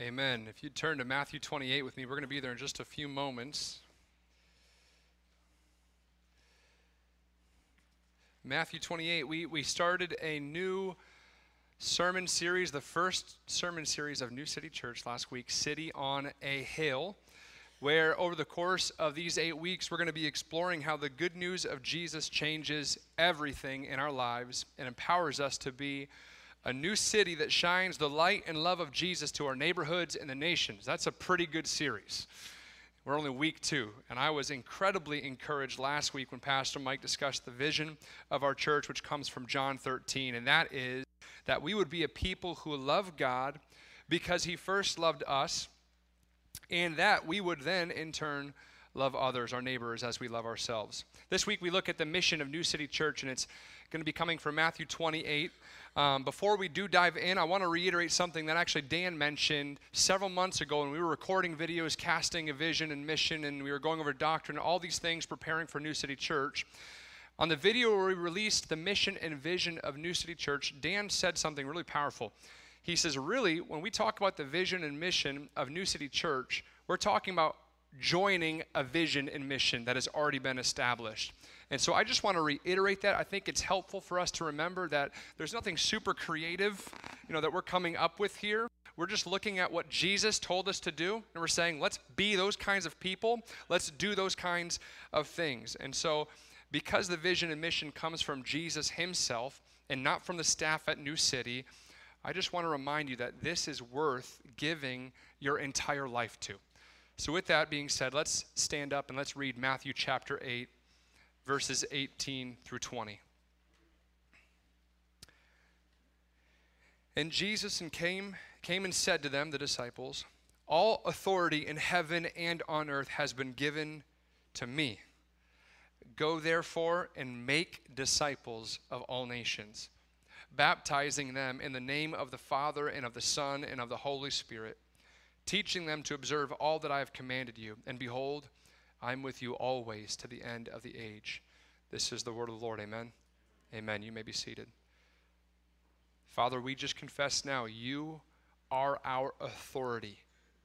Amen. If you turn to Matthew 28 with me, we're going to be there in just a few moments. Matthew 28, we, we started a new sermon series, the first sermon series of New City Church last week, City on a Hill, where over the course of these eight weeks, we're going to be exploring how the good news of Jesus changes everything in our lives and empowers us to be a new city that shines the light and love of Jesus to our neighborhoods and the nations. That's a pretty good series. We're only week two, and I was incredibly encouraged last week when Pastor Mike discussed the vision of our church, which comes from John 13, and that is that we would be a people who love God because He first loved us, and that we would then, in turn, love others, our neighbors, as we love ourselves. This week we look at the mission of New City Church, and it's going to be coming from Matthew 28. Um, before we do dive in, I want to reiterate something that actually Dan mentioned several months ago when we were recording videos, casting a vision and mission, and we were going over doctrine, all these things, preparing for New City Church. On the video where we released the mission and vision of New City Church, Dan said something really powerful. He says, Really, when we talk about the vision and mission of New City Church, we're talking about joining a vision and mission that has already been established. And so I just want to reiterate that. I think it's helpful for us to remember that there's nothing super creative, you know, that we're coming up with here. We're just looking at what Jesus told us to do, and we're saying, let's be those kinds of people. Let's do those kinds of things. And so, because the vision and mission comes from Jesus himself and not from the staff at New City, I just want to remind you that this is worth giving your entire life to. So, with that being said, let's stand up and let's read Matthew chapter 8, verses 18 through 20. And Jesus and came, came and said to them, the disciples, All authority in heaven and on earth has been given to me. Go therefore and make disciples of all nations, baptizing them in the name of the Father and of the Son and of the Holy Spirit, teaching them to observe all that I have commanded you. And behold, I'm with you always to the end of the age. This is the word of the Lord. Amen. Amen. You may be seated. Father, we just confess now you are our authority.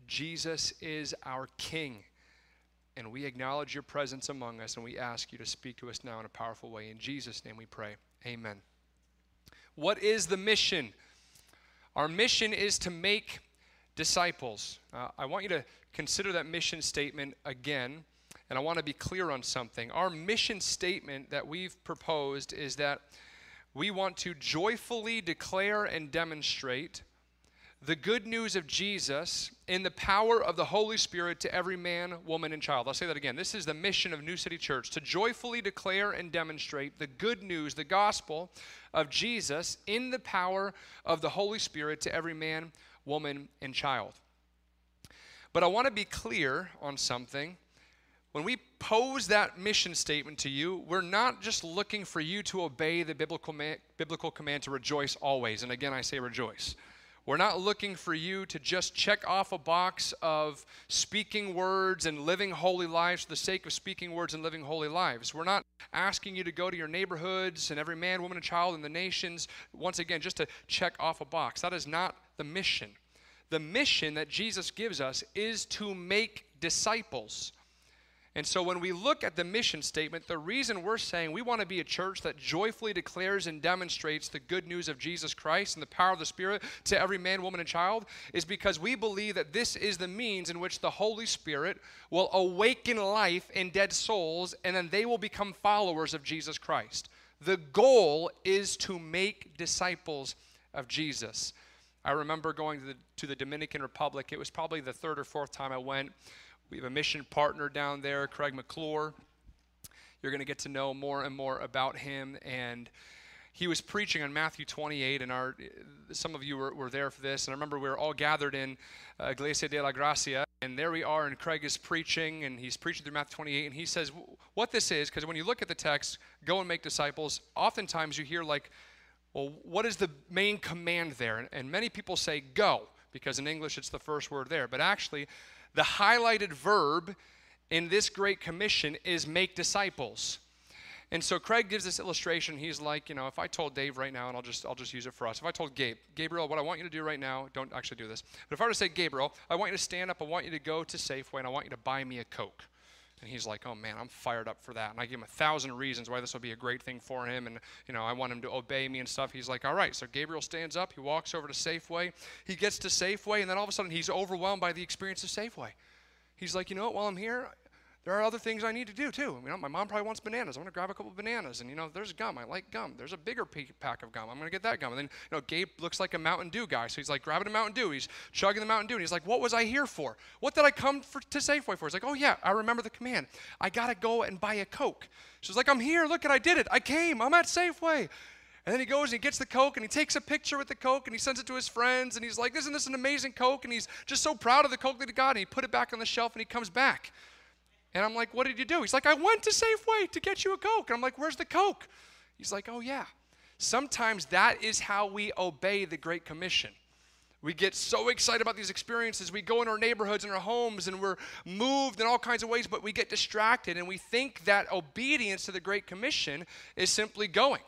Jesus is our King. And we acknowledge your presence among us, and we ask you to speak to us now in a powerful way. In Jesus' name we pray. Amen. What is the mission? Our mission is to make disciples. Uh, I want you to consider that mission statement again. And I want to be clear on something. Our mission statement that we've proposed is that we want to joyfully declare and demonstrate the good news of Jesus in the power of the Holy Spirit to every man, woman, and child. I'll say that again. This is the mission of New City Church to joyfully declare and demonstrate the good news, the gospel of Jesus in the power of the Holy Spirit to every man, woman, and child. But I want to be clear on something when we pose that mission statement to you, we're not just looking for you to obey the biblical, ma- biblical command to rejoice always. And again, I say rejoice. We're not looking for you to just check off a box of speaking words and living holy lives for the sake of speaking words and living holy lives. We're not asking you to go to your neighborhoods and every man, woman, and child in the nations, once again, just to check off a box. That is not the mission. The mission that Jesus gives us is to make disciples. And so when we look at the mission statement, the reason we're saying we want to be a church that joyfully declares and demonstrates the good news of Jesus Christ and the power of the Spirit to every man, woman, and child is because we believe that this is the means in which the Holy Spirit will awaken life in dead souls and then they will become followers of Jesus Christ. The goal is to make disciples of Jesus. I remember going to the, to the Dominican Republic. It was probably the third or fourth time I went. We have a mission partner down there, Craig McClure. You're going to get to know more and more about him. And he was preaching on Matthew 28, and our some of you were, were there for this. And I remember we were all gathered in uh, Iglesia de la Gracia, and there we are, and Craig is preaching, and he's preaching through Matthew 28, and he says what this is, because when you look at the text, go and make disciples, oftentimes you hear like, well, what is the main command there? And, and many people say go, because in English it's the first word there. But actually, the highlighted verb in this Great Commission is make disciples. And so Craig gives this illustration. He's like, you know, if I told Dave right now, and I'll just I'll just use it for us. If I told Gabe, Gabriel, what I want you to do right now, don't actually do this. But if I were to say, Gabriel, I want you to stand up, I want you to go to Safeway, and I want you to buy me a Coke. And he's like, oh man, I'm fired up for that. And I give him a thousand reasons why this will be a great thing for him. And, you know, I want him to obey me and stuff. He's like, all right. So Gabriel stands up. He walks over to Safeway. He gets to Safeway. And then all of a sudden, he's overwhelmed by the experience of Safeway. He's like, you know what? While I'm here, there are other things I need to do too. You know, my mom probably wants bananas. I'm gonna grab a couple bananas, and you know, there's gum. I like gum. There's a bigger pack of gum. I'm gonna get that gum. And then, you know, Gabe looks like a Mountain Dew guy, so he's like grabbing a Mountain Dew. He's chugging the Mountain Dew, and he's like, "What was I here for? What did I come for, to Safeway for?" He's like, "Oh yeah, I remember the command. I gotta go and buy a Coke." She's like, "I'm here. Look, at I did it. I came. I'm at Safeway." And then he goes and he gets the Coke and he takes a picture with the Coke and he sends it to his friends and he's like, Isn't this an amazing Coke? And he's just so proud of the Coke that he got and he put it back on the shelf and he comes back. And I'm like, what did you do? He's like, I went to Safeway to get you a Coke. And I'm like, where's the Coke? He's like, oh, yeah. Sometimes that is how we obey the Great Commission. We get so excited about these experiences. We go in our neighborhoods and our homes and we're moved in all kinds of ways, but we get distracted and we think that obedience to the Great Commission is simply going.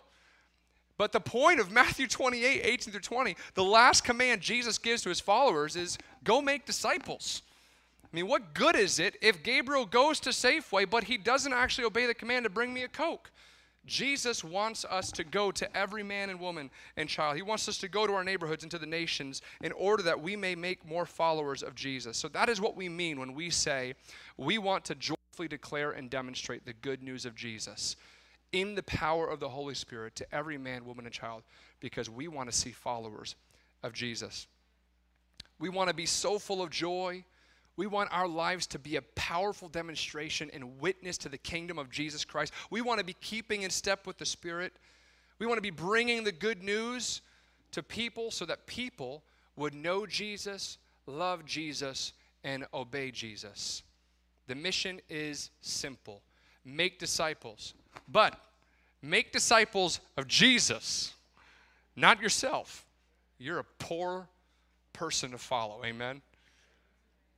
But the point of Matthew 28 18 through 20, the last command Jesus gives to his followers is go make disciples. I mean, what good is it if Gabriel goes to Safeway, but he doesn't actually obey the command to bring me a Coke? Jesus wants us to go to every man and woman and child. He wants us to go to our neighborhoods and to the nations in order that we may make more followers of Jesus. So that is what we mean when we say we want to joyfully declare and demonstrate the good news of Jesus in the power of the Holy Spirit to every man, woman, and child because we want to see followers of Jesus. We want to be so full of joy we want our lives to be a powerful demonstration and witness to the kingdom of Jesus Christ. We want to be keeping in step with the Spirit. We want to be bringing the good news to people so that people would know Jesus, love Jesus, and obey Jesus. The mission is simple make disciples, but make disciples of Jesus, not yourself. You're a poor person to follow. Amen.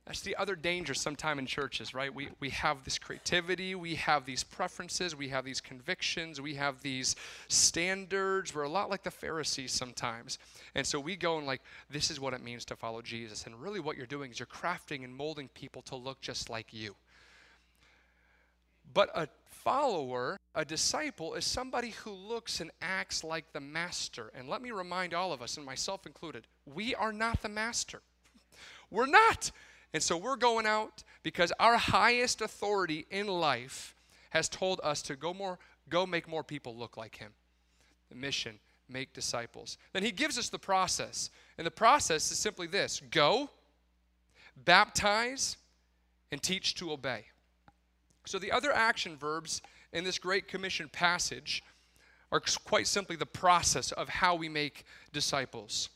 That's the other danger sometime in churches, right? We, we have this creativity, we have these preferences, we have these convictions, we have these standards. We're a lot like the Pharisees sometimes. And so we go and, like, this is what it means to follow Jesus. And really, what you're doing is you're crafting and molding people to look just like you. But a follower, a disciple, is somebody who looks and acts like the master. And let me remind all of us, and myself included, we are not the master. We're not. And so we're going out because our highest authority in life has told us to go more go make more people look like him. The mission, make disciples. Then he gives us the process. And the process is simply this: go, baptize, and teach to obey. So the other action verbs in this great commission passage are quite simply the process of how we make disciples.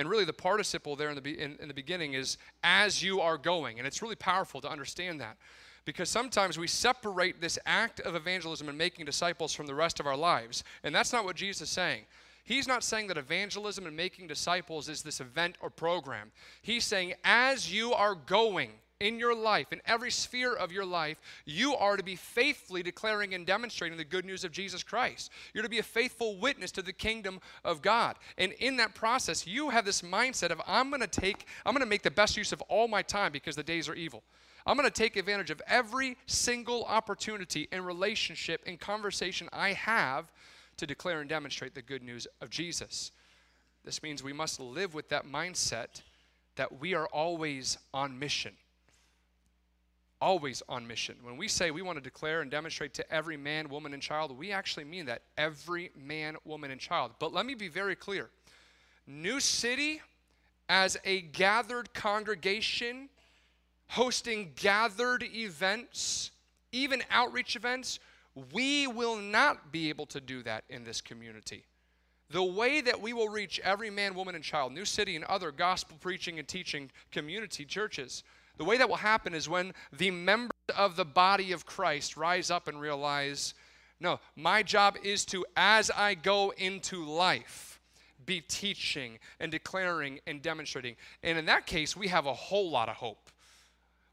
And really, the participle there in the, in, in the beginning is as you are going. And it's really powerful to understand that because sometimes we separate this act of evangelism and making disciples from the rest of our lives. And that's not what Jesus is saying. He's not saying that evangelism and making disciples is this event or program. He's saying, as you are going, in your life, in every sphere of your life, you are to be faithfully declaring and demonstrating the good news of Jesus Christ. You're to be a faithful witness to the kingdom of God. And in that process, you have this mindset of, I'm going to take, I'm going to make the best use of all my time because the days are evil. I'm going to take advantage of every single opportunity and relationship and conversation I have to declare and demonstrate the good news of Jesus. This means we must live with that mindset that we are always on mission always on mission. When we say we want to declare and demonstrate to every man, woman, and child, we actually mean that every man, woman, and child. But let me be very clear New City, as a gathered congregation, hosting gathered events, even outreach events, we will not be able to do that in this community. The way that we will reach every man, woman, and child, New City, and other gospel preaching and teaching community churches the way that will happen is when the members of the body of Christ rise up and realize, no, my job is to, as I go into life, be teaching and declaring and demonstrating. And in that case, we have a whole lot of hope.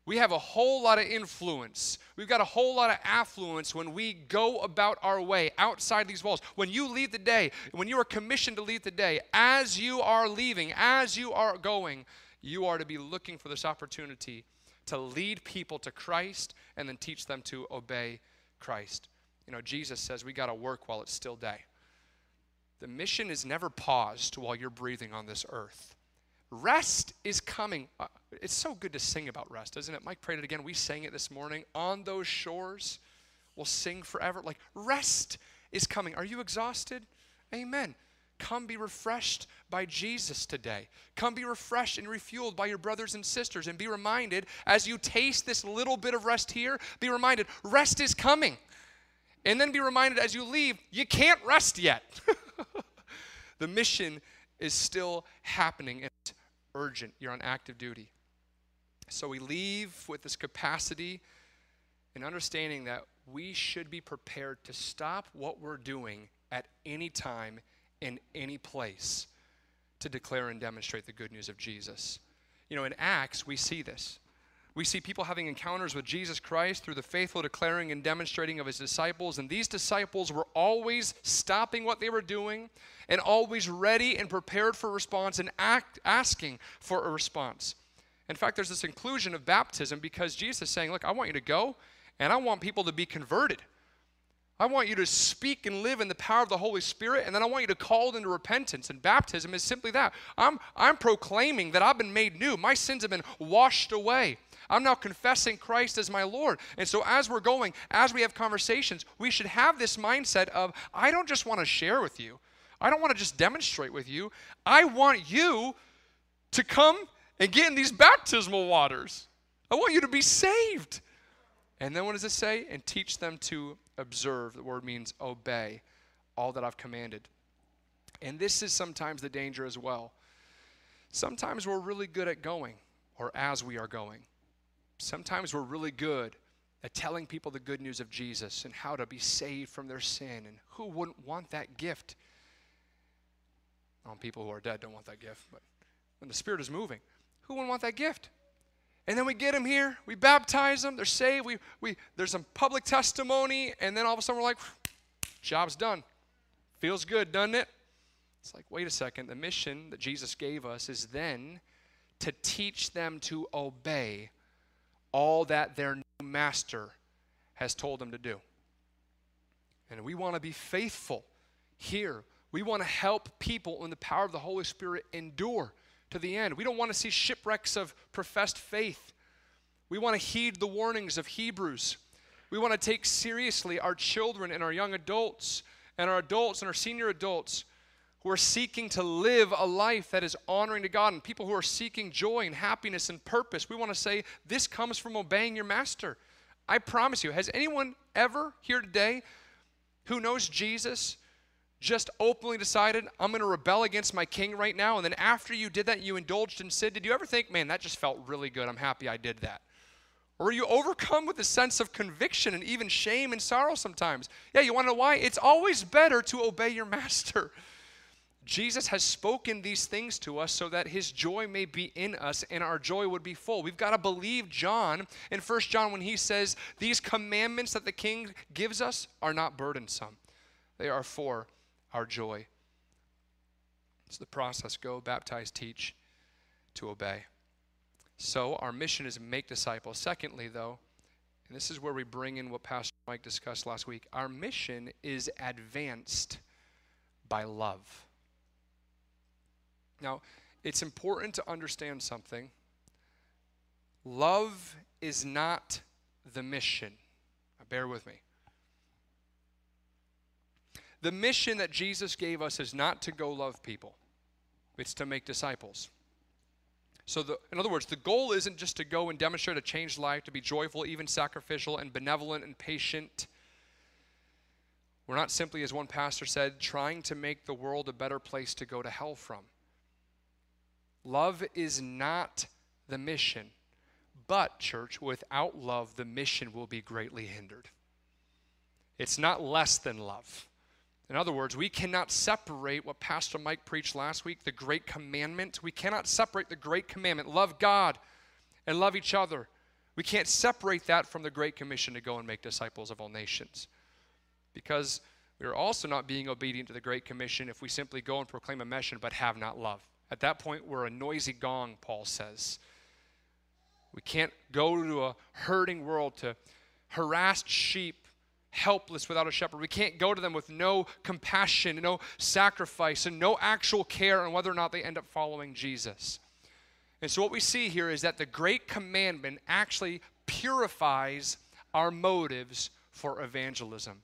We have a whole lot of influence. We've got a whole lot of affluence when we go about our way outside these walls. When you leave the day, when you are commissioned to leave the day, as you are leaving, as you are going, you are to be looking for this opportunity to lead people to Christ and then teach them to obey Christ. You know, Jesus says we got to work while it's still day. The mission is never paused while you're breathing on this earth. Rest is coming. Uh, it's so good to sing about rest, isn't it? Mike prayed it again. We sang it this morning. On those shores, we'll sing forever. Like, rest is coming. Are you exhausted? Amen. Come be refreshed by Jesus today. Come be refreshed and refueled by your brothers and sisters. And be reminded, as you taste this little bit of rest here, be reminded, rest is coming. And then be reminded as you leave, you can't rest yet. the mission is still happening. It's urgent. You're on active duty. So we leave with this capacity and understanding that we should be prepared to stop what we're doing at any time, in any place, to declare and demonstrate the good news of Jesus. You know, in Acts, we see this. We see people having encounters with Jesus Christ through the faithful declaring and demonstrating of his disciples. And these disciples were always stopping what they were doing and always ready and prepared for response and act, asking for a response. In fact, there's this inclusion of baptism because Jesus is saying, Look, I want you to go and I want people to be converted. I want you to speak and live in the power of the Holy Spirit, and then I want you to call into repentance. And baptism is simply that. I'm, I'm proclaiming that I've been made new. My sins have been washed away. I'm now confessing Christ as my Lord. And so, as we're going, as we have conversations, we should have this mindset of I don't just want to share with you, I don't want to just demonstrate with you. I want you to come and get in these baptismal waters. I want you to be saved. And then what does it say? And teach them to observe. The word means obey all that I've commanded. And this is sometimes the danger as well. Sometimes we're really good at going, or as we are going. Sometimes we're really good at telling people the good news of Jesus and how to be saved from their sin. And who wouldn't want that gift? Well, people who are dead don't want that gift, but when the Spirit is moving, who wouldn't want that gift? And then we get them here, we baptize them, they're saved, we, we, there's some public testimony, and then all of a sudden we're like, job's done. Feels good, doesn't it? It's like, wait a second, the mission that Jesus gave us is then to teach them to obey all that their new master has told them to do. And we want to be faithful here. We want to help people in the power of the Holy Spirit endure to the end. We don't want to see shipwrecks of professed faith. We want to heed the warnings of Hebrews. We want to take seriously our children and our young adults and our adults and our senior adults who are seeking to live a life that is honoring to God and people who are seeking joy and happiness and purpose. We want to say this comes from obeying your master. I promise you, has anyone ever here today who knows Jesus just openly decided, I'm going to rebel against my king right now. And then after you did that, you indulged in sin. Did you ever think, man, that just felt really good? I'm happy I did that. Or are you overcome with a sense of conviction and even shame and sorrow sometimes? Yeah, you want to know why? It's always better to obey your master. Jesus has spoken these things to us so that his joy may be in us and our joy would be full. We've got to believe John in First John when he says, These commandments that the king gives us are not burdensome, they are for our joy. It's the process go, baptize, teach, to obey. So, our mission is make disciples. Secondly, though, and this is where we bring in what Pastor Mike discussed last week, our mission is advanced by love. Now, it's important to understand something. Love is not the mission. Bear with me. The mission that Jesus gave us is not to go love people, it's to make disciples. So, the, in other words, the goal isn't just to go and demonstrate a changed life, to be joyful, even sacrificial, and benevolent and patient. We're not simply, as one pastor said, trying to make the world a better place to go to hell from. Love is not the mission. But, church, without love, the mission will be greatly hindered. It's not less than love. In other words, we cannot separate what Pastor Mike preached last week, the great commandment. We cannot separate the great commandment love God and love each other We can't separate that from the Great Commission to go and make disciples of all nations. Because we are also not being obedient to the Great Commission if we simply go and proclaim a mission but have not love. At that point, we're a noisy gong, Paul says. We can't go to a hurting world to harassed sheep, helpless without a shepherd. We can't go to them with no compassion, no sacrifice, and no actual care on whether or not they end up following Jesus. And so, what we see here is that the great commandment actually purifies our motives for evangelism.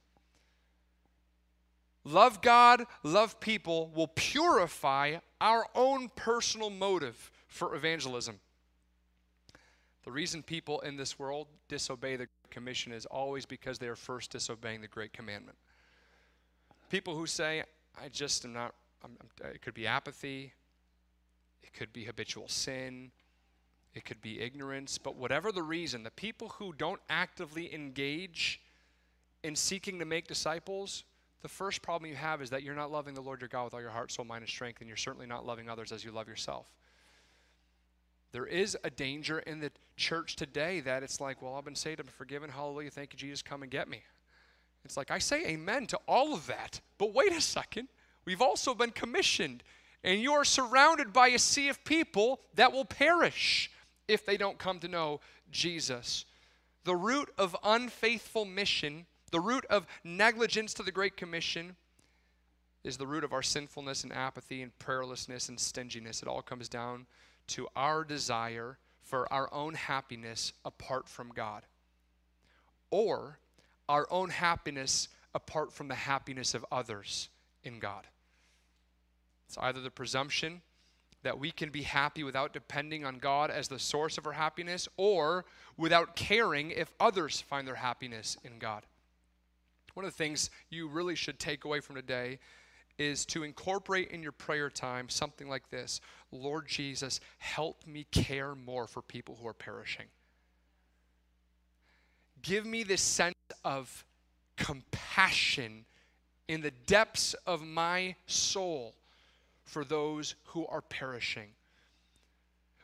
Love God, love people will purify our own personal motive for evangelism. The reason people in this world disobey the commission is always because they are first disobeying the great commandment. People who say, I just am not, I'm, I'm, it could be apathy, it could be habitual sin, it could be ignorance, but whatever the reason, the people who don't actively engage in seeking to make disciples, the first problem you have is that you're not loving the Lord your God with all your heart, soul, mind, and strength, and you're certainly not loving others as you love yourself. There is a danger in the church today that it's like, well, I've been saved, I'm forgiven, hallelujah, thank you, Jesus, come and get me. It's like, I say amen to all of that, but wait a second. We've also been commissioned, and you are surrounded by a sea of people that will perish if they don't come to know Jesus. The root of unfaithful mission, the root of negligence to the Great Commission, is the root of our sinfulness and apathy and prayerlessness and stinginess. It all comes down to our desire for our own happiness apart from God, or our own happiness apart from the happiness of others in God. It's either the presumption that we can be happy without depending on God as the source of our happiness, or without caring if others find their happiness in God. One of the things you really should take away from today is to incorporate in your prayer time something like this Lord Jesus, help me care more for people who are perishing. Give me this sense of compassion in the depths of my soul for those who are perishing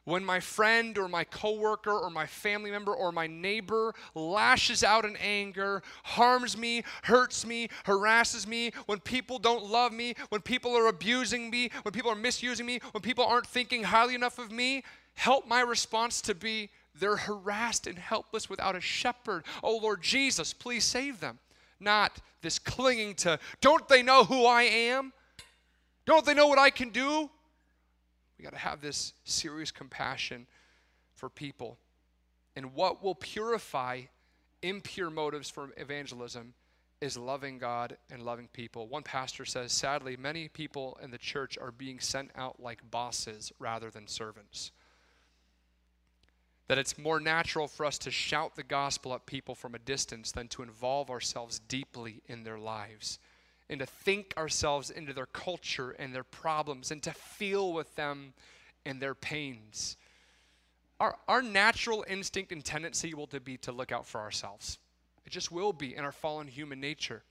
when my friend or my coworker or my family member or my neighbor lashes out in anger, harms me, hurts me, harasses me, when people don't love me, when people are abusing me, when people are misusing me, when people aren't thinking highly enough of me, help my response to be they're harassed and helpless without a shepherd. Oh Lord Jesus, please save them. Not this clinging to, don't they know who I am? Don't they know what I can do? We got to have this serious compassion for people. And what will purify impure motives for evangelism is loving God and loving people. One pastor says, sadly, many people in the church are being sent out like bosses rather than servants. That it's more natural for us to shout the gospel at people from a distance than to involve ourselves deeply in their lives and to think ourselves into their culture and their problems and to feel with them and their pains. Our, our natural instinct and tendency will to be to look out for ourselves. It just will be in our fallen human nature.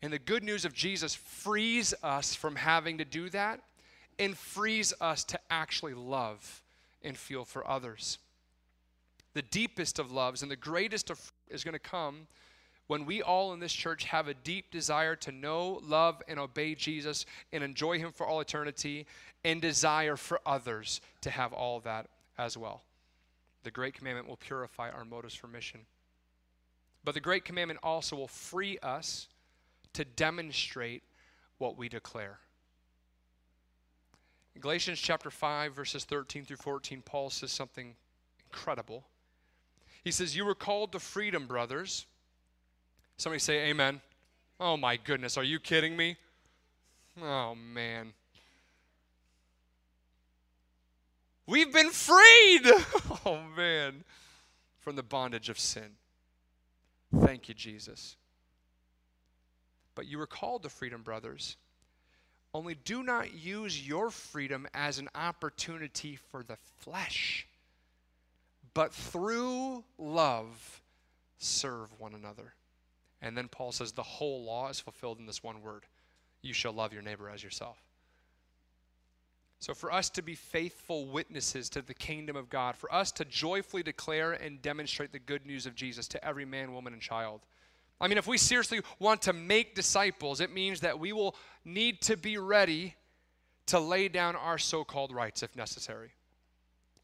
And the good news of Jesus frees us from having to do that and frees us to actually love and feel for others. The deepest of loves and the greatest of is going to come when we all in this church have a deep desire to know, love, and obey Jesus and enjoy Him for all eternity, and desire for others to have all that as well. The Great Commandment will purify our motives for mission. But the Great Commandment also will free us to demonstrate what we declare. In Galatians chapter 5, verses 13 through 14, Paul says something incredible. He says, You were called to freedom, brothers. Somebody say amen. Oh my goodness, are you kidding me? Oh man. We've been freed. Oh man. From the bondage of sin. Thank you, Jesus. But you were called to freedom, brothers. Only do not use your freedom as an opportunity for the flesh, but through love serve one another. And then Paul says the whole law is fulfilled in this one word you shall love your neighbor as yourself. So, for us to be faithful witnesses to the kingdom of God, for us to joyfully declare and demonstrate the good news of Jesus to every man, woman, and child. I mean, if we seriously want to make disciples, it means that we will need to be ready to lay down our so called rights if necessary.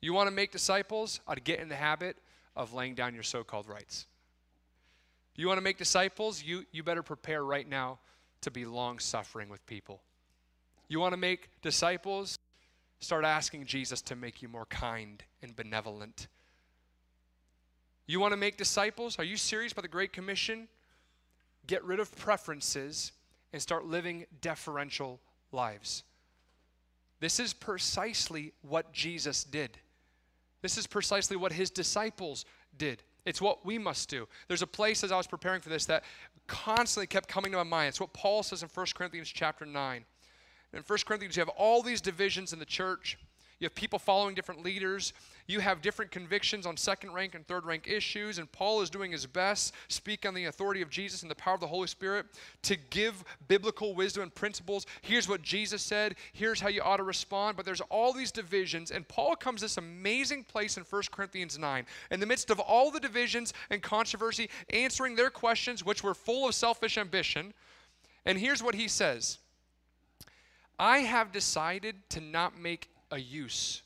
You want to make disciples? I'd get in the habit of laying down your so called rights. You want to make disciples? You, you better prepare right now to be long suffering with people. You want to make disciples? Start asking Jesus to make you more kind and benevolent. You want to make disciples? Are you serious about the Great Commission? Get rid of preferences and start living deferential lives. This is precisely what Jesus did. This is precisely what his disciples did. It's what we must do. There's a place as I was preparing for this that constantly kept coming to my mind. It's what Paul says in 1 Corinthians chapter 9. In 1 Corinthians, you have all these divisions in the church. You have people following different leaders. You have different convictions on second rank and third rank issues. And Paul is doing his best, speak on the authority of Jesus and the power of the Holy Spirit, to give biblical wisdom and principles. Here's what Jesus said. Here's how you ought to respond. But there's all these divisions. And Paul comes to this amazing place in 1 Corinthians 9. In the midst of all the divisions and controversy, answering their questions, which were full of selfish ambition. And here's what he says I have decided to not make a use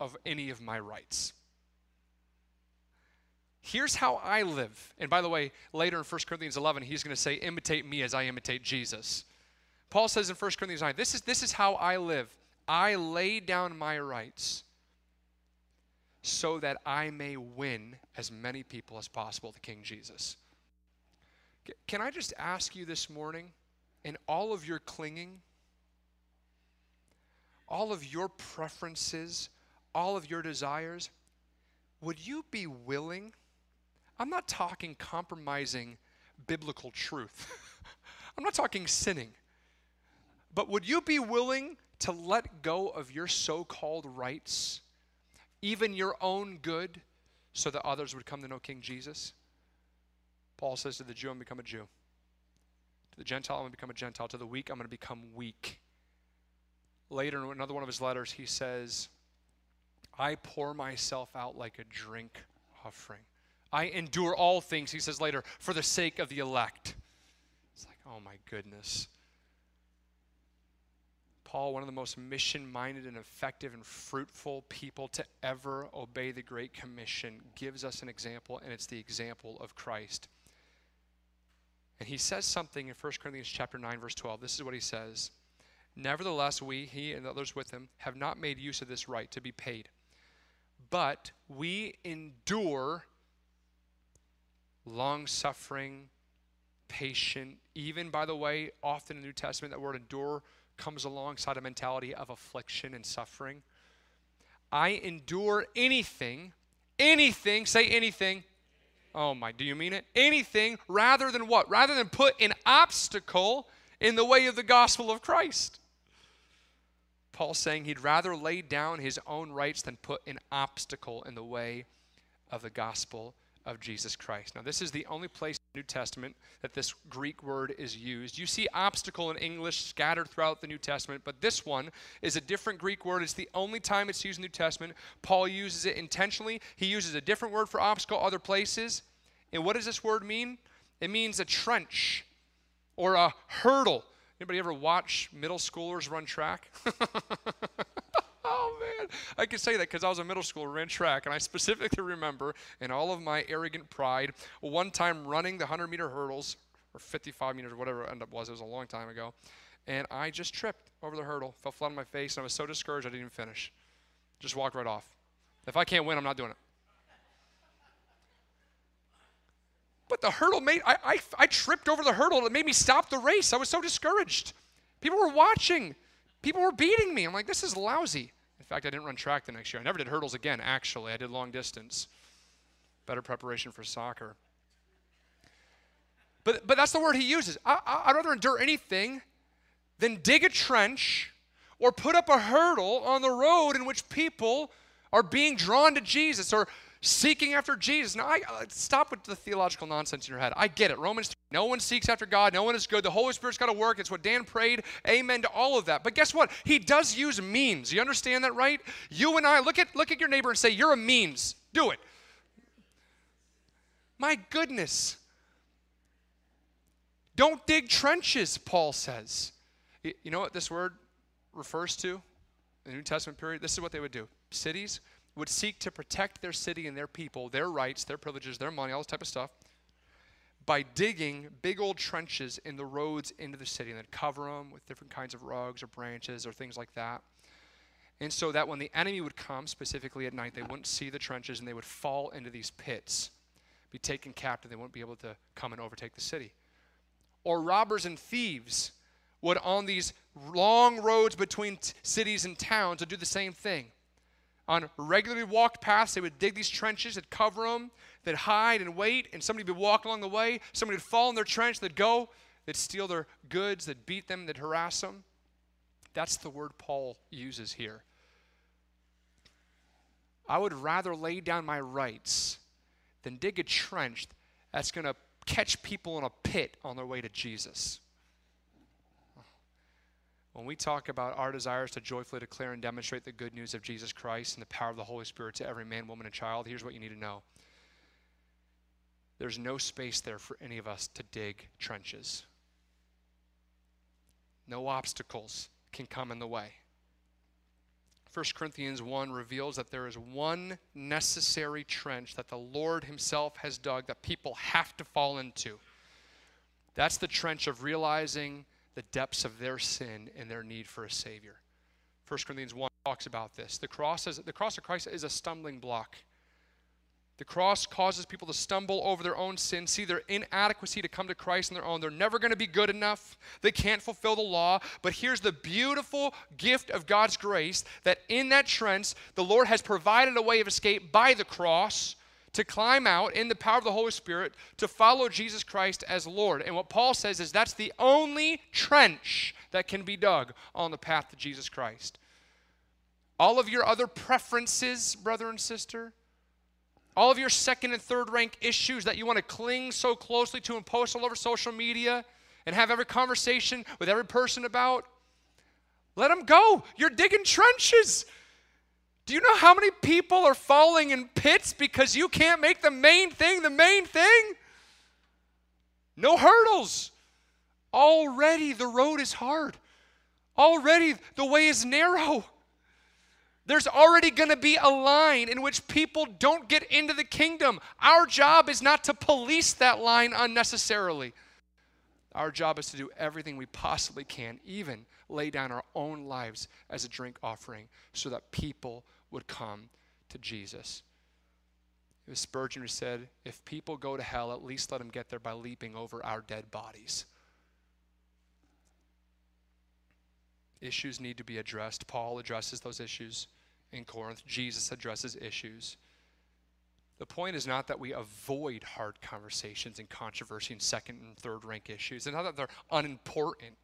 of any of my rights. Here's how I live. And by the way, later in 1 Corinthians 11, he's going to say, Imitate me as I imitate Jesus. Paul says in 1 Corinthians 9, this is, this is how I live. I lay down my rights so that I may win as many people as possible to King Jesus. Can I just ask you this morning, in all of your clinging, all of your preferences, all of your desires, would you be willing? I'm not talking compromising biblical truth. I'm not talking sinning. But would you be willing to let go of your so called rights, even your own good, so that others would come to know King Jesus? Paul says to the Jew, I'm become a Jew. To the Gentile, I'm going to become a Gentile. To the weak, I'm going to become weak. Later, in another one of his letters, he says, I pour myself out like a drink offering. I endure all things, he says later, for the sake of the elect. It's like, oh my goodness. Paul, one of the most mission minded and effective and fruitful people to ever obey the Great Commission, gives us an example, and it's the example of Christ. And he says something in 1 Corinthians chapter 9, verse 12. This is what he says. Nevertheless, we, he and others with him, have not made use of this right to be paid. But we endure long suffering, patient, even, by the way, often in the New Testament, that word endure comes alongside a mentality of affliction and suffering. I endure anything, anything, say anything. Oh my, do you mean it? Anything rather than what? Rather than put an obstacle in the way of the gospel of Christ. Paul saying he'd rather lay down his own rights than put an obstacle in the way of the gospel of Jesus Christ. Now, this is the only place in the New Testament that this Greek word is used. You see obstacle in English scattered throughout the New Testament, but this one is a different Greek word. It's the only time it's used in the New Testament. Paul uses it intentionally. He uses a different word for obstacle other places. And what does this word mean? It means a trench or a hurdle. Anybody ever watch middle schoolers run track? oh man, I can say that because I was a middle schooler, ran track, and I specifically remember, in all of my arrogant pride, one time running the 100 meter hurdles, or 55 meters, whatever it ended up was. It was a long time ago, and I just tripped over the hurdle, fell flat on my face, and I was so discouraged I didn't even finish. Just walked right off. If I can't win, I'm not doing it. But the hurdle made, I, I, I tripped over the hurdle. It made me stop the race. I was so discouraged. People were watching, people were beating me. I'm like, this is lousy. In fact, I didn't run track the next year. I never did hurdles again, actually. I did long distance. Better preparation for soccer. But, but that's the word he uses. I, I, I'd rather endure anything than dig a trench or put up a hurdle on the road in which people are being drawn to Jesus or seeking after Jesus. Now, I, uh, stop with the theological nonsense in your head. I get it. Romans 3, no one seeks after God. No one is good. The Holy Spirit's got to work. It's what Dan prayed. Amen to all of that. But guess what? He does use means. You understand that, right? You and I, look at, look at your neighbor and say, You're a means. Do it. My goodness. Don't dig trenches, Paul says. You know what this word refers to? the New Testament period, this is what they would do. Cities would seek to protect their city and their people, their rights, their privileges, their money, all this type of stuff, by digging big old trenches in the roads into the city and then cover them with different kinds of rugs or branches or things like that. And so that when the enemy would come, specifically at night, they wouldn't see the trenches and they would fall into these pits, be taken captive. They wouldn't be able to come and overtake the city. Or robbers and thieves would, on these long roads between t- cities and towns, would do the same thing. On regularly walked paths, they would dig these trenches, they'd cover them, they'd hide and wait, and somebody would walk along the way. Somebody would fall in their trench, they'd go, they'd steal their goods, they'd beat them, they'd harass them. That's the word Paul uses here. I would rather lay down my rights than dig a trench that's going to catch people in a pit on their way to Jesus. When we talk about our desires to joyfully declare and demonstrate the good news of Jesus Christ and the power of the Holy Spirit to every man, woman, and child, here's what you need to know there's no space there for any of us to dig trenches. No obstacles can come in the way. 1 Corinthians 1 reveals that there is one necessary trench that the Lord Himself has dug that people have to fall into. That's the trench of realizing the depths of their sin and their need for a Savior. 1 Corinthians 1 talks about this. The cross, is, the cross of Christ is a stumbling block. The cross causes people to stumble over their own sin, see their inadequacy to come to Christ on their own. They're never going to be good enough. They can't fulfill the law. But here's the beautiful gift of God's grace that in that trench, the Lord has provided a way of escape by the cross to climb out in the power of the Holy Spirit to follow Jesus Christ as Lord. And what Paul says is that's the only trench that can be dug on the path to Jesus Christ. All of your other preferences, brother and sister, all of your second and third rank issues that you want to cling so closely to and post all over social media and have every conversation with every person about, let them go. You're digging trenches. Do you know how many people are falling in pits because you can't make the main thing the main thing? No hurdles. Already the road is hard. Already the way is narrow. There's already going to be a line in which people don't get into the kingdom. Our job is not to police that line unnecessarily. Our job is to do everything we possibly can, even lay down our own lives as a drink offering, so that people would come to Jesus. It was Spurgeon who said, If people go to hell, at least let them get there by leaping over our dead bodies. Issues need to be addressed. Paul addresses those issues in Corinth, Jesus addresses issues. The point is not that we avoid hard conversations and controversy and second and third rank issues, and not that they're unimportant.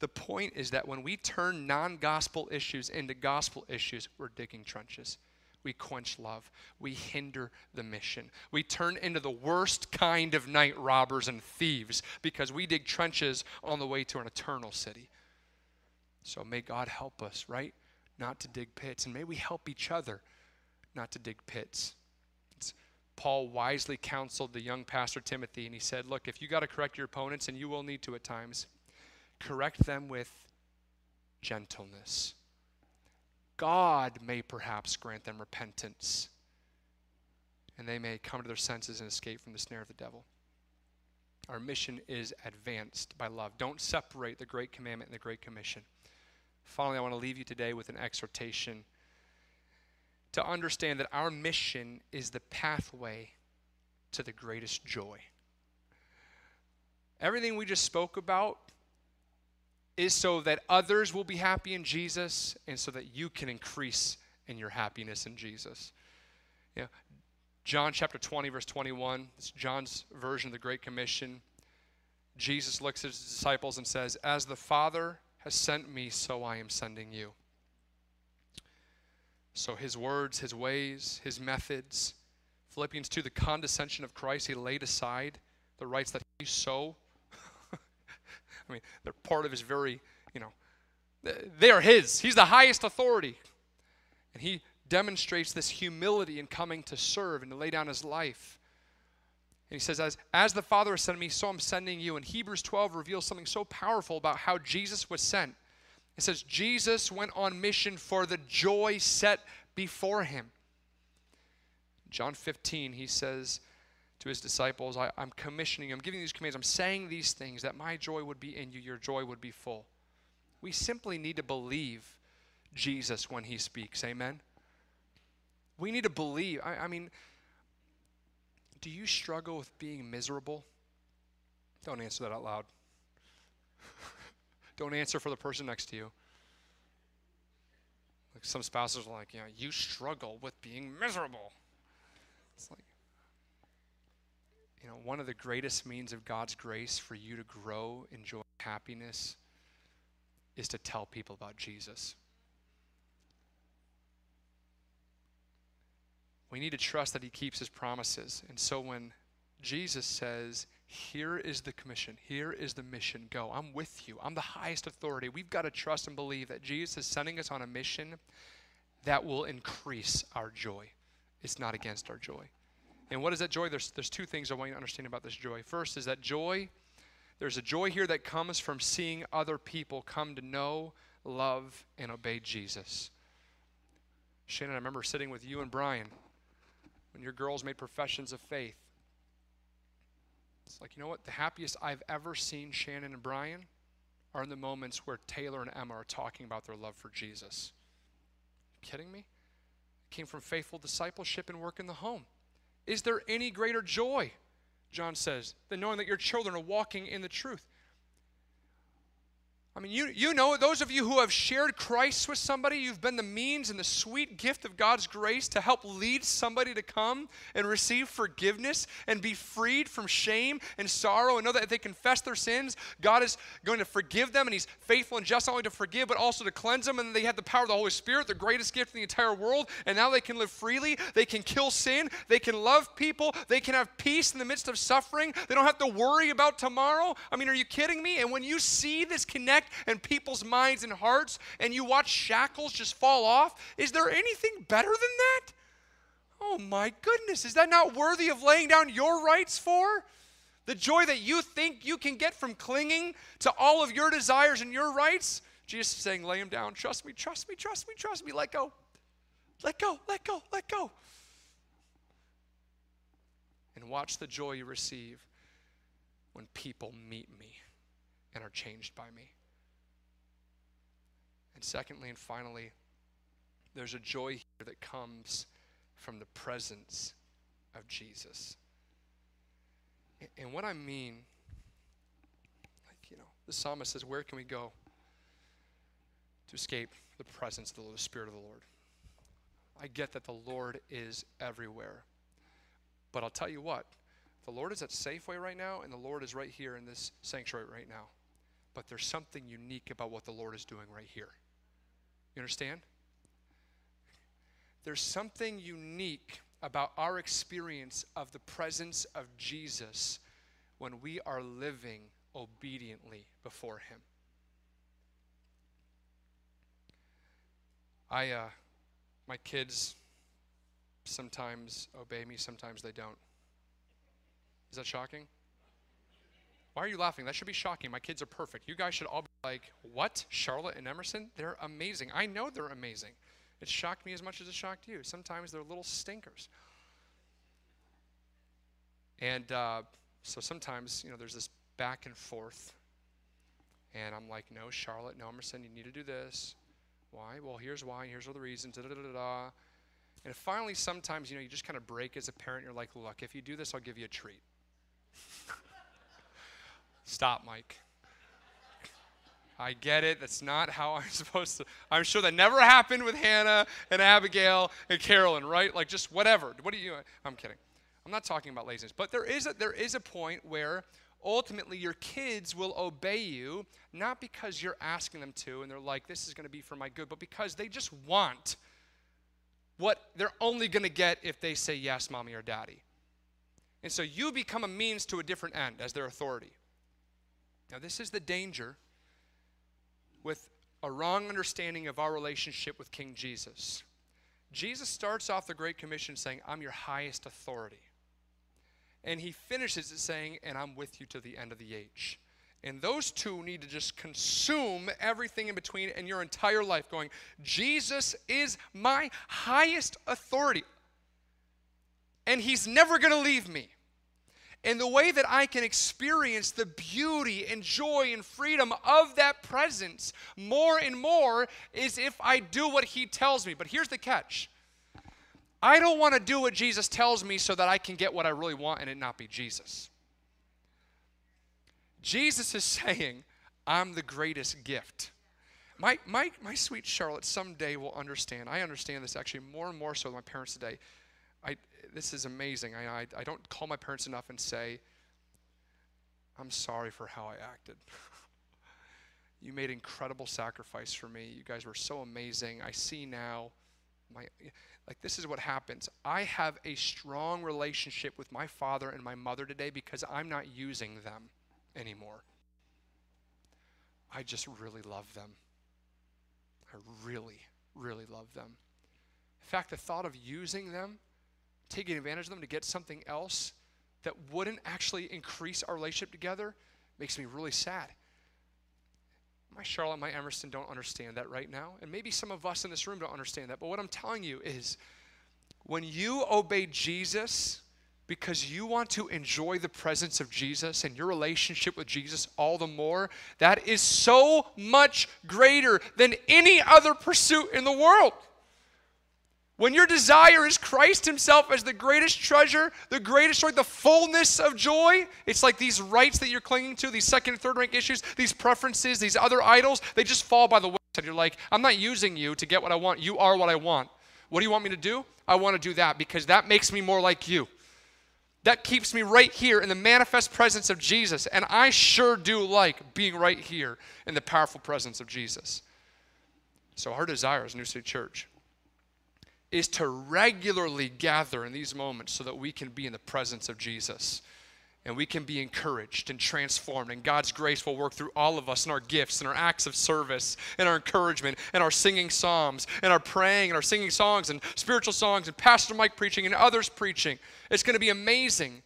The point is that when we turn non gospel issues into gospel issues, we're digging trenches. We quench love. We hinder the mission. We turn into the worst kind of night robbers and thieves because we dig trenches on the way to an eternal city. So may God help us, right? Not to dig pits. And may we help each other not to dig pits. It's, Paul wisely counseled the young pastor Timothy, and he said, Look, if you got to correct your opponents, and you will need to at times, correct them with gentleness. God may perhaps grant them repentance, and they may come to their senses and escape from the snare of the devil. Our mission is advanced by love. Don't separate the Great Commandment and the Great Commission. Finally, I want to leave you today with an exhortation to understand that our mission is the pathway to the greatest joy. Everything we just spoke about is so that others will be happy in Jesus and so that you can increase in your happiness in Jesus. You know, John chapter 20, verse 21, it's John's version of the Great Commission. Jesus looks at his disciples and says, As the Father has sent me, so I am sending you. So his words, his ways, his methods, Philippians 2, the condescension of Christ, he laid aside the rights that he so. I mean, they're part of his very, you know, they are his. He's the highest authority. And he demonstrates this humility in coming to serve and to lay down his life. And he says, as, as the Father has sent me, so I'm sending you. And Hebrews 12 reveals something so powerful about how Jesus was sent. It says, Jesus went on mission for the joy set before him. John 15, he says to his disciples, I, am commissioning, you. I'm giving these commands, I'm saying these things that my joy would be in you, your joy would be full. We simply need to believe Jesus when he speaks. Amen? We need to believe. I, I mean, do you struggle with being miserable? Don't answer that out loud. Don't answer for the person next to you. Like some spouses are like, you know, you struggle with being miserable. It's like, you know, one of the greatest means of God's grace for you to grow, enjoy happiness, is to tell people about Jesus. We need to trust that he keeps his promises. And so when Jesus says, Here is the commission, here is the mission, go. I'm with you. I'm the highest authority. We've got to trust and believe that Jesus is sending us on a mission that will increase our joy. It's not against our joy. And what is that joy? There's, there's two things I want you to understand about this joy. First is that joy, there's a joy here that comes from seeing other people come to know, love, and obey Jesus. Shannon, I remember sitting with you and Brian when your girls made professions of faith. It's like, you know what? The happiest I've ever seen Shannon and Brian are in the moments where Taylor and Emma are talking about their love for Jesus. kidding me? It came from faithful discipleship and work in the home. Is there any greater joy, John says, than knowing that your children are walking in the truth? I mean, you, you know, those of you who have shared Christ with somebody, you've been the means and the sweet gift of God's grace to help lead somebody to come and receive forgiveness and be freed from shame and sorrow and know that if they confess their sins, God is going to forgive them and He's faithful and just not only to forgive, but also to cleanse them. And they have the power of the Holy Spirit, the greatest gift in the entire world. And now they can live freely. They can kill sin. They can love people. They can have peace in the midst of suffering. They don't have to worry about tomorrow. I mean, are you kidding me? And when you see this and people's minds and hearts and you watch shackles just fall off? Is there anything better than that? Oh my goodness, is that not worthy of laying down your rights for? The joy that you think you can get from clinging to all of your desires and your rights? Jesus is saying, lay them down. Trust me, trust me, trust me, trust me. Let go. Let go, let go, let go. And watch the joy you receive when people meet me and are changed by me. And secondly and finally, there's a joy here that comes from the presence of Jesus. And what I mean, like, you know, the psalmist says, Where can we go to escape the presence of the, the Spirit of the Lord? I get that the Lord is everywhere. But I'll tell you what, the Lord is at Safeway right now, and the Lord is right here in this sanctuary right now. But there's something unique about what the Lord is doing right here. You understand? There's something unique about our experience of the presence of Jesus when we are living obediently before Him. I, uh, my kids sometimes obey me, sometimes they don't. Is that shocking? Why are you laughing? That should be shocking. My kids are perfect. You guys should all be like, what? Charlotte and Emerson? They're amazing. I know they're amazing. It shocked me as much as it shocked you. Sometimes they're little stinkers. And uh, so sometimes, you know, there's this back and forth. And I'm like, no, Charlotte, no, Emerson, you need to do this. Why? Well, here's why, here's all the reasons, da da da da. And finally, sometimes, you know, you just kind of break as a parent. You're like, look, if you do this, I'll give you a treat. Stop, Mike. I get it. That's not how I'm supposed to. I'm sure that never happened with Hannah and Abigail and Carolyn, right? Like just whatever. What are you? I'm kidding. I'm not talking about laziness, but there is a, there is a point where ultimately your kids will obey you not because you're asking them to and they're like this is going to be for my good, but because they just want what they're only going to get if they say yes, mommy or daddy. And so you become a means to a different end as their authority. Now, this is the danger with a wrong understanding of our relationship with King Jesus. Jesus starts off the Great Commission saying, I'm your highest authority. And he finishes it saying, and I'm with you to the end of the age. And those two need to just consume everything in between and your entire life, going, Jesus is my highest authority. And he's never going to leave me. And the way that I can experience the beauty and joy and freedom of that presence more and more is if I do what he tells me. But here's the catch I don't want to do what Jesus tells me so that I can get what I really want and it not be Jesus. Jesus is saying, I'm the greatest gift. My, my, my sweet Charlotte someday will understand. I understand this actually more and more so than my parents today. I, this is amazing. I, I, I don't call my parents enough and say, I'm sorry for how I acted. you made incredible sacrifice for me. You guys were so amazing. I see now my like this is what happens. I have a strong relationship with my father and my mother today because I'm not using them anymore. I just really love them. I really, really love them. In fact, the thought of using them taking advantage of them to get something else that wouldn't actually increase our relationship together makes me really sad. My Charlotte, my Emerson don't understand that right now. And maybe some of us in this room don't understand that. But what I'm telling you is when you obey Jesus because you want to enjoy the presence of Jesus and your relationship with Jesus all the more, that is so much greater than any other pursuit in the world. When your desire is Christ Himself as the greatest treasure, the greatest joy, the fullness of joy, it's like these rights that you're clinging to, these second and third rank issues, these preferences, these other idols, they just fall by the wayside. You're like, I'm not using you to get what I want. You are what I want. What do you want me to do? I want to do that because that makes me more like you. That keeps me right here in the manifest presence of Jesus. And I sure do like being right here in the powerful presence of Jesus. So, our desire is New City Church is to regularly gather in these moments so that we can be in the presence of Jesus. And we can be encouraged and transformed. And god's grace will work through all of us in our gifts and our acts of service and our encouragement and our singing psalms and our praying and our singing songs and spiritual songs and pastor mike preaching and others preaching. It's going to be amazing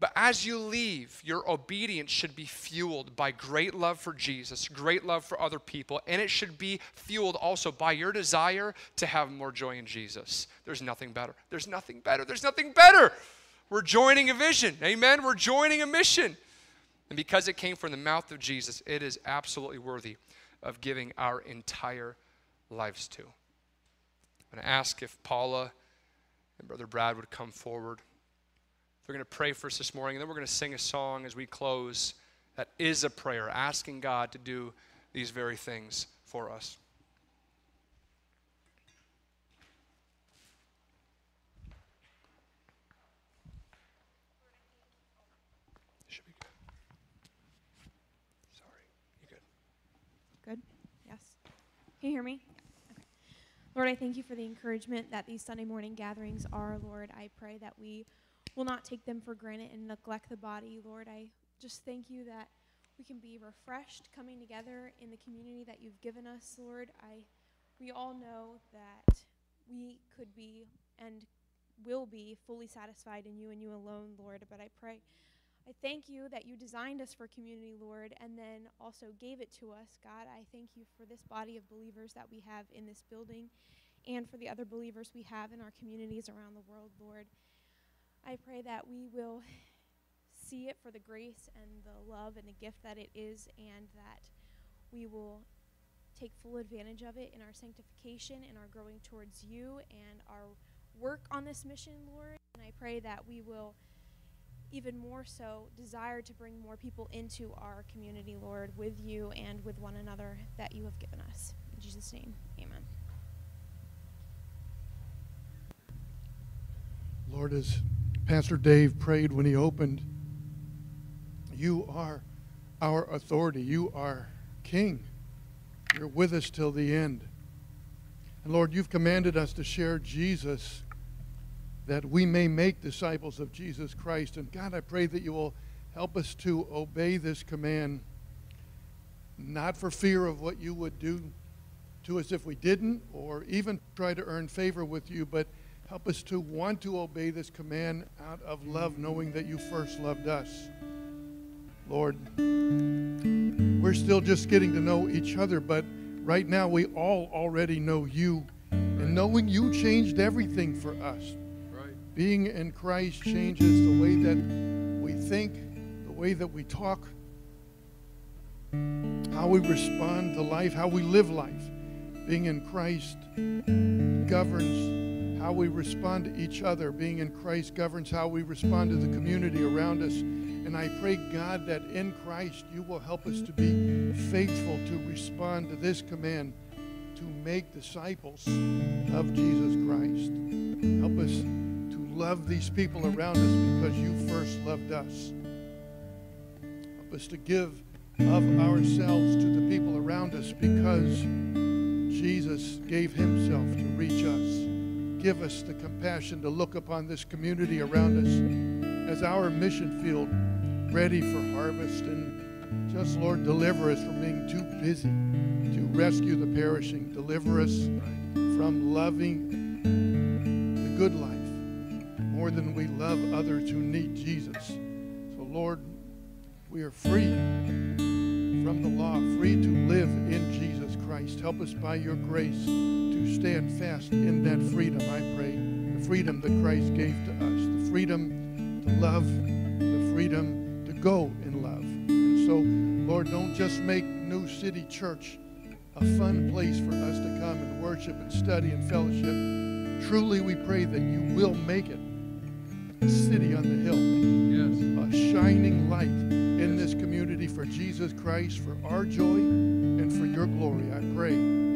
but as you leave, your obedience should be fueled by great love for Jesus, great love for other people, and it should be fueled also by your desire to have more joy in Jesus. There's nothing better. There's nothing better. There's nothing better. We're joining a vision. Amen. We're joining a mission. And because it came from the mouth of Jesus, it is absolutely worthy of giving our entire lives to. I'm going to ask if Paula and Brother Brad would come forward. They're going to pray for us this morning, and then we're going to sing a song as we close that is a prayer, asking God to do these very things for us. Should be good. Sorry. You good? Good? Yes. Can you hear me? Okay. Lord, I thank you for the encouragement that these Sunday morning gatherings are, Lord. I pray that we will not take them for granted and neglect the body. Lord, I just thank you that we can be refreshed coming together in the community that you've given us, Lord. I we all know that we could be and will be fully satisfied in you and you alone, Lord. But I pray I thank you that you designed us for community, Lord, and then also gave it to us, God. I thank you for this body of believers that we have in this building and for the other believers we have in our communities around the world, Lord. I pray that we will see it for the grace and the love and the gift that it is, and that we will take full advantage of it in our sanctification and our growing towards you and our work on this mission, Lord. And I pray that we will even more so desire to bring more people into our community, Lord, with you and with one another that you have given us. In Jesus' name, amen. Lord, as Pastor Dave prayed when he opened, you are our authority. You are King. You're with us till the end. And Lord, you've commanded us to share Jesus that we may make disciples of Jesus Christ. And God, I pray that you will help us to obey this command, not for fear of what you would do to us if we didn't, or even try to earn favor with you, but help us to want to obey this command out of love, knowing that you first loved us. Lord, we're still just getting to know each other, but right now we all already know you. And knowing you changed everything for us. Right. Being in Christ changes the way that we think, the way that we talk, how we respond to life, how we live life. Being in Christ governs how we respond to each other. Being in Christ governs how we respond to the community around us. And I pray, God, that in Christ you will help us to be faithful to respond to this command to make disciples of Jesus Christ. Help us to love these people around us because you first loved us. Help us to give of ourselves to the people around us because Jesus gave himself to reach us. Give us the compassion to look upon this community around us as our mission field ready for harvest. And just, Lord, deliver us from being too busy to rescue the perishing. Deliver us from loving the good life more than we love others who need Jesus. So, Lord, we are free from the law, free to live in Jesus Christ. Help us by your grace to stand fast in that freedom, I pray. The freedom that Christ gave to us, the freedom to love, the freedom to go in love. And so, Lord, don't just make New City Church a fun place for us to come and worship and study and fellowship. Truly, we pray that you will make it a city on the hill Yes. a shining light in this community for Jesus Christ, for our joy, and for your glory. I pray